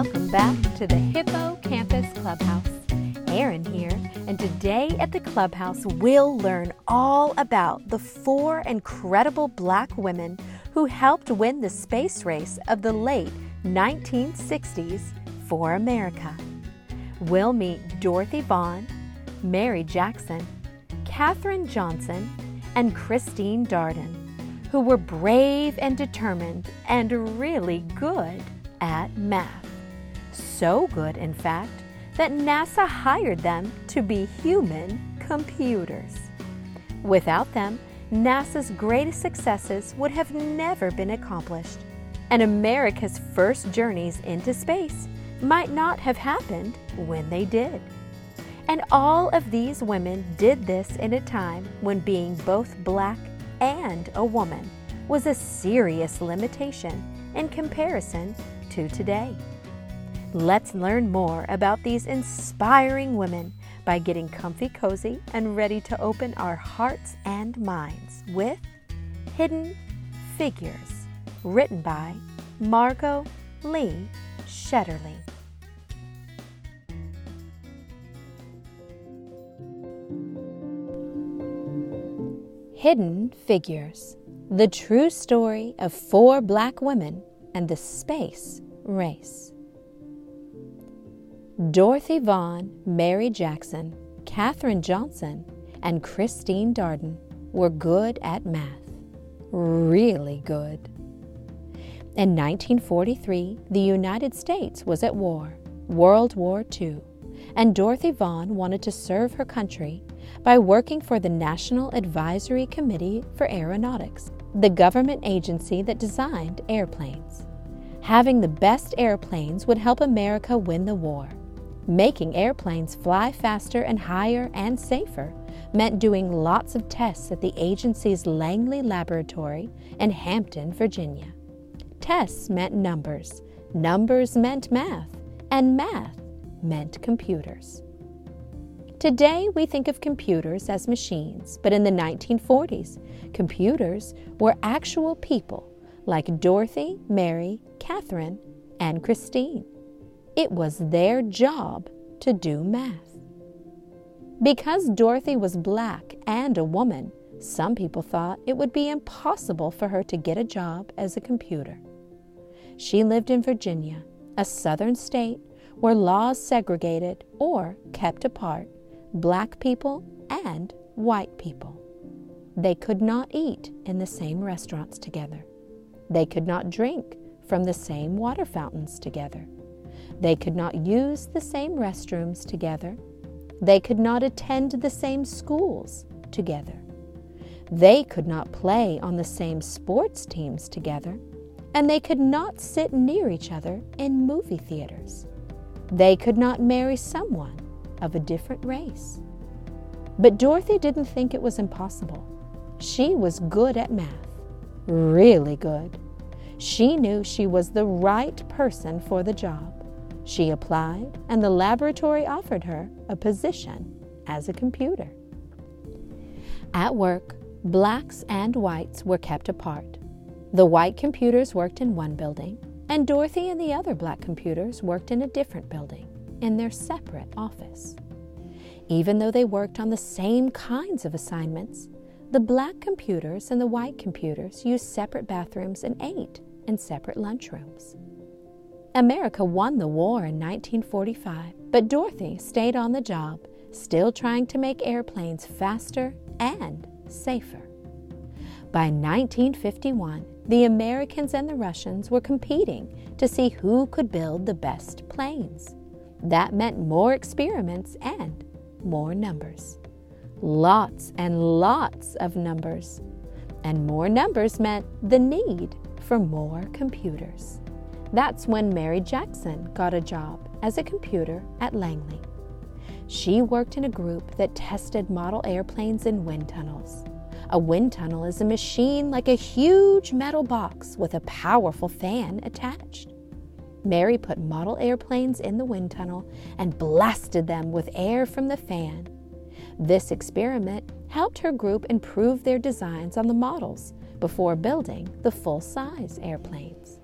Welcome back to the Hippo Campus Clubhouse. Erin here, and today at the clubhouse, we'll learn all about the four incredible black women who helped win the space race of the late 1960s for America. We'll meet Dorothy Vaughan, Mary Jackson, Katherine Johnson, and Christine Darden, who were brave and determined and really good at math. So good, in fact, that NASA hired them to be human computers. Without them, NASA's greatest successes would have never been accomplished, and America's first journeys into space might not have happened when they did. And all of these women did this in a time when being both black and a woman was a serious limitation in comparison to today. Let's learn more about these inspiring women by getting comfy cozy and ready to open our hearts and minds with Hidden Figures, written by Margot Lee Shetterly. Hidden Figures The True Story of Four Black Women and the Space Race. Dorothy Vaughan, Mary Jackson, Katherine Johnson, and Christine Darden were good at math. Really good. In 1943, the United States was at war, World War II, and Dorothy Vaughan wanted to serve her country by working for the National Advisory Committee for Aeronautics, the government agency that designed airplanes. Having the best airplanes would help America win the war. Making airplanes fly faster and higher and safer meant doing lots of tests at the agency's Langley Laboratory in Hampton, Virginia. Tests meant numbers, numbers meant math, and math meant computers. Today, we think of computers as machines, but in the 1940s, computers were actual people like Dorothy, Mary, Katherine, and Christine. It was their job to do math. Because Dorothy was black and a woman, some people thought it would be impossible for her to get a job as a computer. She lived in Virginia, a southern state where laws segregated or kept apart black people and white people. They could not eat in the same restaurants together. They could not drink from the same water fountains together. They could not use the same restrooms together. They could not attend the same schools together. They could not play on the same sports teams together. And they could not sit near each other in movie theaters. They could not marry someone of a different race. But Dorothy didn't think it was impossible. She was good at math, really good. She knew she was the right person for the job. She applied, and the laboratory offered her a position as a computer. At work, blacks and whites were kept apart. The white computers worked in one building, and Dorothy and the other black computers worked in a different building, in their separate office. Even though they worked on the same kinds of assignments, the black computers and the white computers used separate bathrooms and ate in separate lunchrooms. America won the war in 1945, but Dorothy stayed on the job, still trying to make airplanes faster and safer. By 1951, the Americans and the Russians were competing to see who could build the best planes. That meant more experiments and more numbers. Lots and lots of numbers. And more numbers meant the need for more computers. That's when Mary Jackson got a job as a computer at Langley. She worked in a group that tested model airplanes in wind tunnels. A wind tunnel is a machine like a huge metal box with a powerful fan attached. Mary put model airplanes in the wind tunnel and blasted them with air from the fan. This experiment helped her group improve their designs on the models before building the full size airplanes.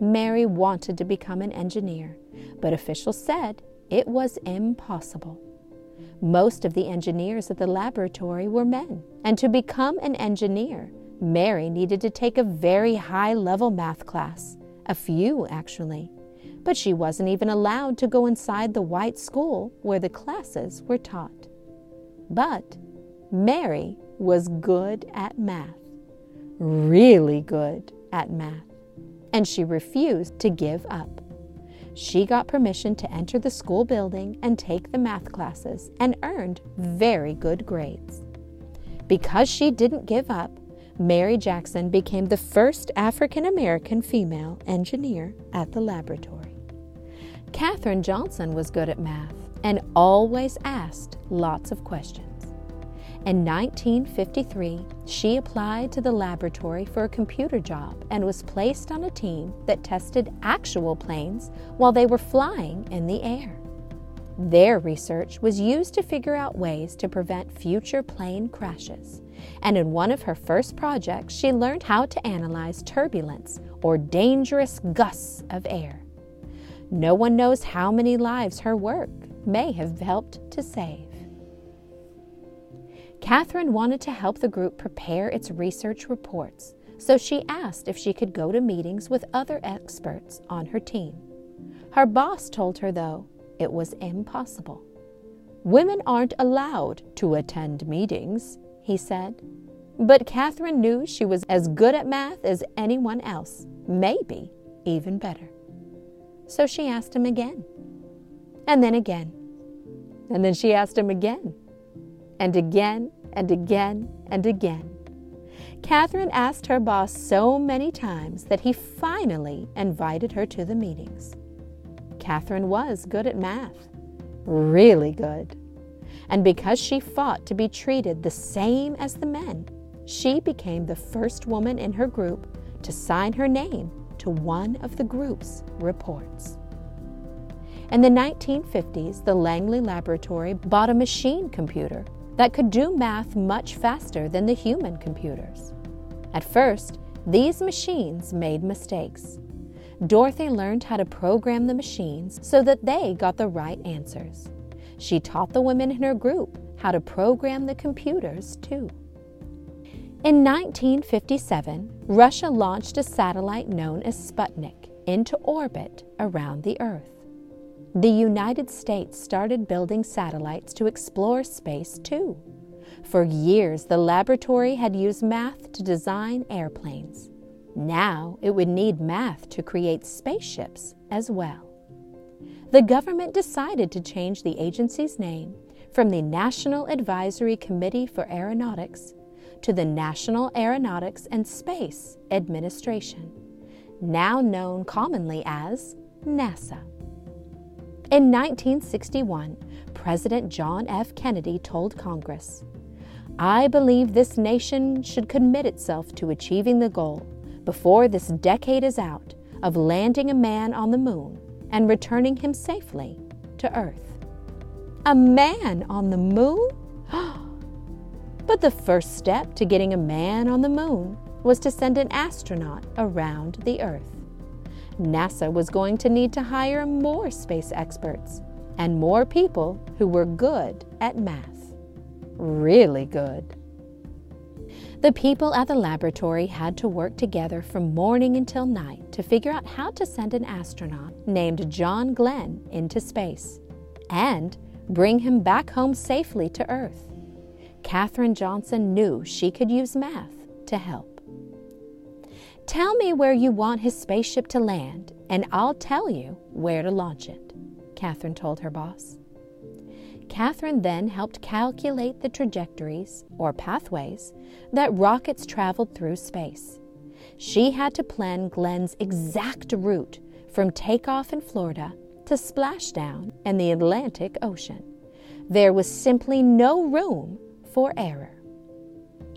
Mary wanted to become an engineer, but officials said it was impossible. Most of the engineers at the laboratory were men, and to become an engineer, Mary needed to take a very high level math class, a few actually, but she wasn't even allowed to go inside the white school where the classes were taught. But Mary was good at math, really good at math, and she refused to give up. She got permission to enter the school building and take the math classes and earned very good grades. Because she didn't give up, Mary Jackson became the first African American female engineer at the laboratory. Katherine Johnson was good at math and always asked lots of questions. In 1953, she applied to the laboratory for a computer job and was placed on a team that tested actual planes while they were flying in the air. Their research was used to figure out ways to prevent future plane crashes. And in one of her first projects, she learned how to analyze turbulence or dangerous gusts of air. No one knows how many lives her work may have helped to save. Katherine wanted to help the group prepare its research reports, so she asked if she could go to meetings with other experts on her team. Her boss told her, though, it was impossible. Women aren't allowed to attend meetings, he said. But Katherine knew she was as good at math as anyone else, maybe even better. So she asked him again, and then again, and then she asked him again and again and again and again. Katherine asked her boss so many times that he finally invited her to the meetings. Katherine was good at math, really good. And because she fought to be treated the same as the men, she became the first woman in her group to sign her name to one of the group's reports. In the 1950s, the Langley Laboratory bought a machine computer that could do math much faster than the human computers. At first, these machines made mistakes. Dorothy learned how to program the machines so that they got the right answers. She taught the women in her group how to program the computers too. In 1957, Russia launched a satellite known as Sputnik into orbit around the Earth the United States started building satellites to explore space too. For years, the laboratory had used math to design airplanes. Now it would need math to create spaceships as well. The government decided to change the agency's name from the National Advisory Committee for Aeronautics to the National Aeronautics and Space Administration, now known commonly as NASA. In 1961, President John F. Kennedy told Congress, I believe this nation should commit itself to achieving the goal, before this decade is out, of landing a man on the moon and returning him safely to Earth. A man on the moon? but the first step to getting a man on the moon was to send an astronaut around the Earth. NASA was going to need to hire more space experts and more people who were good at math. Really good. The people at the laboratory had to work together from morning until night to figure out how to send an astronaut named John Glenn into space and bring him back home safely to Earth. Katherine Johnson knew she could use math to help. Tell me where you want his spaceship to land, and I'll tell you where to launch it, Katherine told her boss. Katherine then helped calculate the trajectories, or pathways, that rockets traveled through space. She had to plan Glenn's exact route from takeoff in Florida to splashdown in the Atlantic Ocean. There was simply no room for error.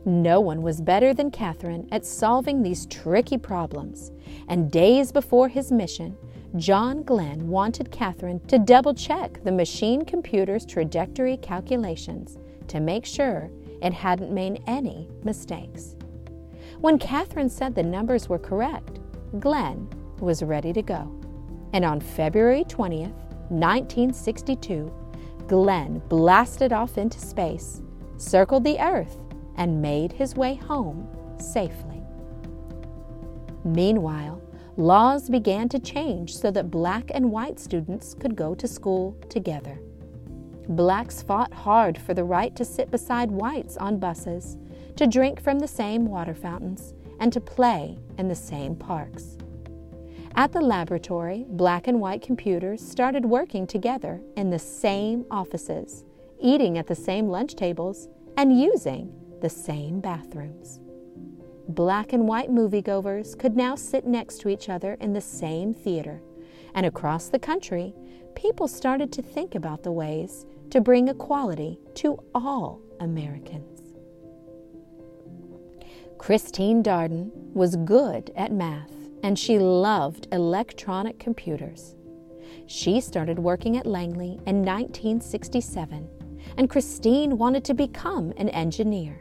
No one was better than Katherine at solving these tricky problems, and days before his mission, John Glenn wanted Katherine to double check the machine computer's trajectory calculations to make sure it hadn't made any mistakes. When Katherine said the numbers were correct, Glenn, was ready to go. And on February 20th, 1962, Glenn blasted off into space, circled the Earth, and made his way home safely. Meanwhile, laws began to change so that black and white students could go to school together. Blacks fought hard for the right to sit beside whites on buses, to drink from the same water fountains, and to play in the same parks. At the laboratory, black and white computers started working together in the same offices, eating at the same lunch tables, and using the same bathrooms. Black and white moviegoers could now sit next to each other in the same theater, and across the country, people started to think about the ways to bring equality to all Americans. Christine Darden was good at math and she loved electronic computers. She started working at Langley in 1967, and Christine wanted to become an engineer.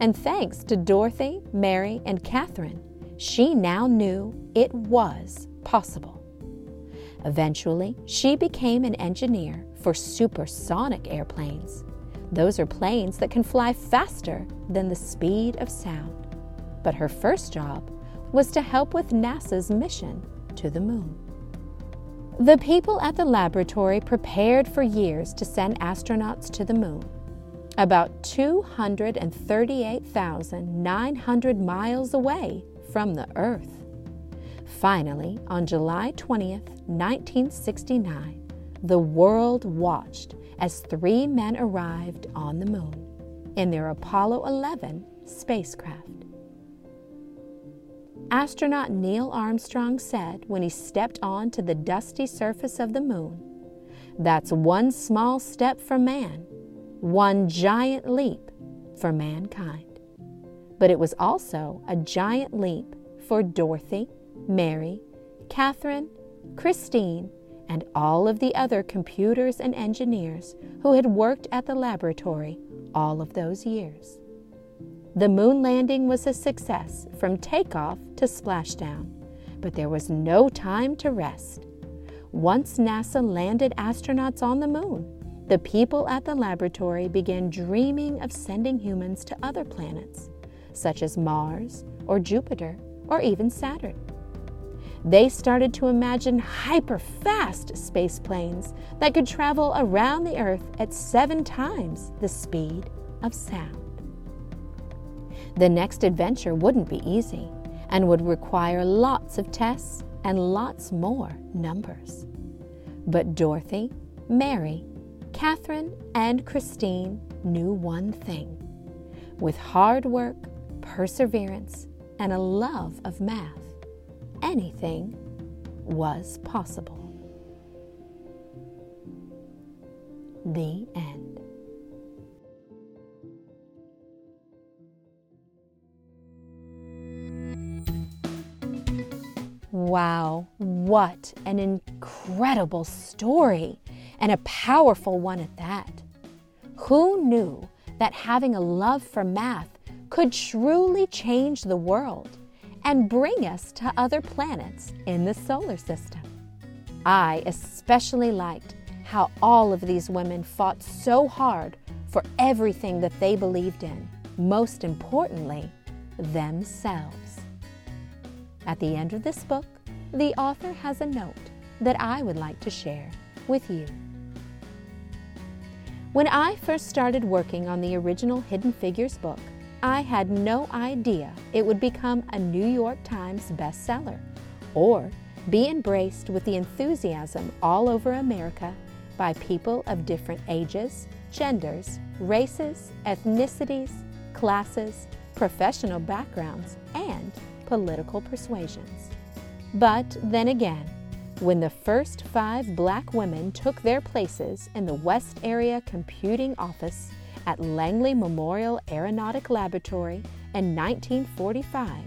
And thanks to Dorothy, Mary, and Katherine, she now knew it was possible. Eventually, she became an engineer for supersonic airplanes. Those are planes that can fly faster than the speed of sound. But her first job was to help with NASA's mission to the moon. The people at the laboratory prepared for years to send astronauts to the moon about 238,900 miles away from the Earth. Finally, on July 20th, 1969, the world watched as three men arrived on the moon in their Apollo 11 spacecraft. Astronaut Neil Armstrong said when he stepped onto the dusty surface of the moon, That's one small step for man, one giant leap for mankind. But it was also a giant leap for Dorothy, Mary, Katherine, Christine, and all of the other computers and engineers who had worked at the laboratory all of those years. The moon landing was a success from takeoff to splashdown, but there was no time to rest. Once NASA landed astronauts on the moon, the people at the laboratory began dreaming of sending humans to other planets, such as Mars or Jupiter or even Saturn. They started to imagine hyper fast space planes that could travel around the Earth at seven times the speed of sound. The next adventure wouldn't be easy and would require lots of tests and lots more numbers. But Dorothy, Mary, Katherine, and Christine knew one thing. With hard work, perseverance, and a love of math, anything was possible. The end. Wow, what an incredible story, and a powerful one at that. Who knew that having a love for math could truly change the world? and bring us to other planets in the solar system. I especially liked how all of these women fought so hard for everything that they believed in, most importantly, themselves. At the end of this book, the author has a note that I would like to share with you. When I first started working on the original Hidden Figures book, I had no idea it would become a New York Times bestseller or be embraced with the enthusiasm all over America by people of different ages, genders, races, ethnicities, classes, professional backgrounds, and political persuasions. But then again, when the first five black women took their places in the West Area Computing Office at Langley Memorial Aeronautic Laboratory in 1945,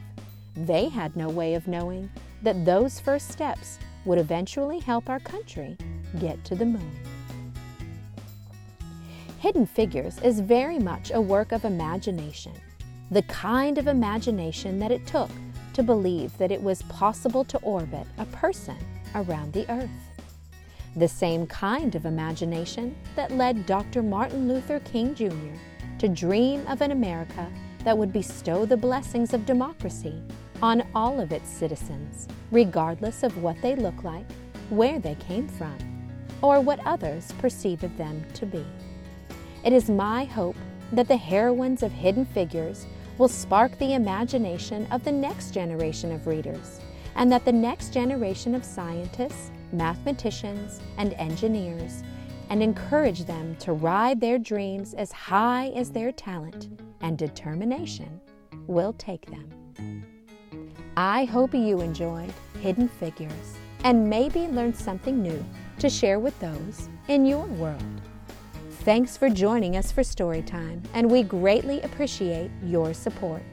they had no way of knowing that those first steps would eventually help our country get to the moon. Hidden Figures is very much a work of imagination, the kind of imagination that it took to believe that it was possible to orbit a person around the Earth. The same kind of imagination that led Dr. Martin Luther King Jr. to dream of an America that would bestow the blessings of democracy on all of its citizens, regardless of what they look like, where they came from, or what others perceive of them to be. It is my hope that the heroines of Hidden Figures will spark the imagination of the next generation of readers, and that the next generation of scientists, mathematicians, and engineers, and encourage them to ride their dreams as high as their talent and determination will take them. I hope you enjoyed Hidden Figures and maybe learned something new to share with those in your world. Thanks for joining us for Storytime, and we greatly appreciate your support.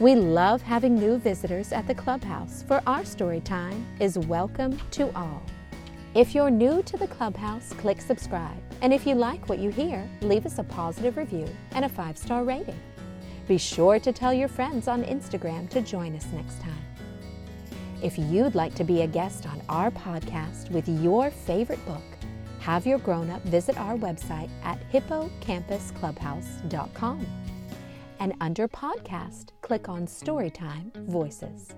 We love having new visitors at the clubhouse, for our story time is welcome to all. If you're new to the clubhouse, click subscribe. And if you like what you hear, leave us a positive review and a five star rating. Be sure to tell your friends on Instagram to join us next time. If you'd like to be a guest on our podcast with your favorite book, have your grown up visit our website at hippocampusclubhouse.com. And under podcast, click on Storytime Voices.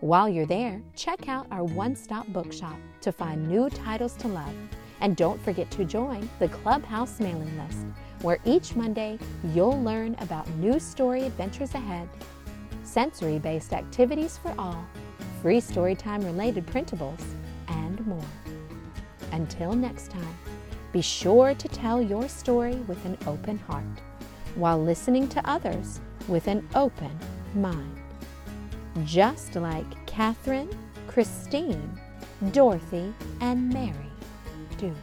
While you're there, check out our one stop bookshop to find new titles to love. And don't forget to join the Clubhouse mailing list, where each Monday you'll learn about new story adventures ahead, sensory based activities for all free storytime related printables, and more. Until next time, be sure to tell your story with an open heart while listening to others with an open mind. Just like Katherine, Christine, Dorothy, and Mary do.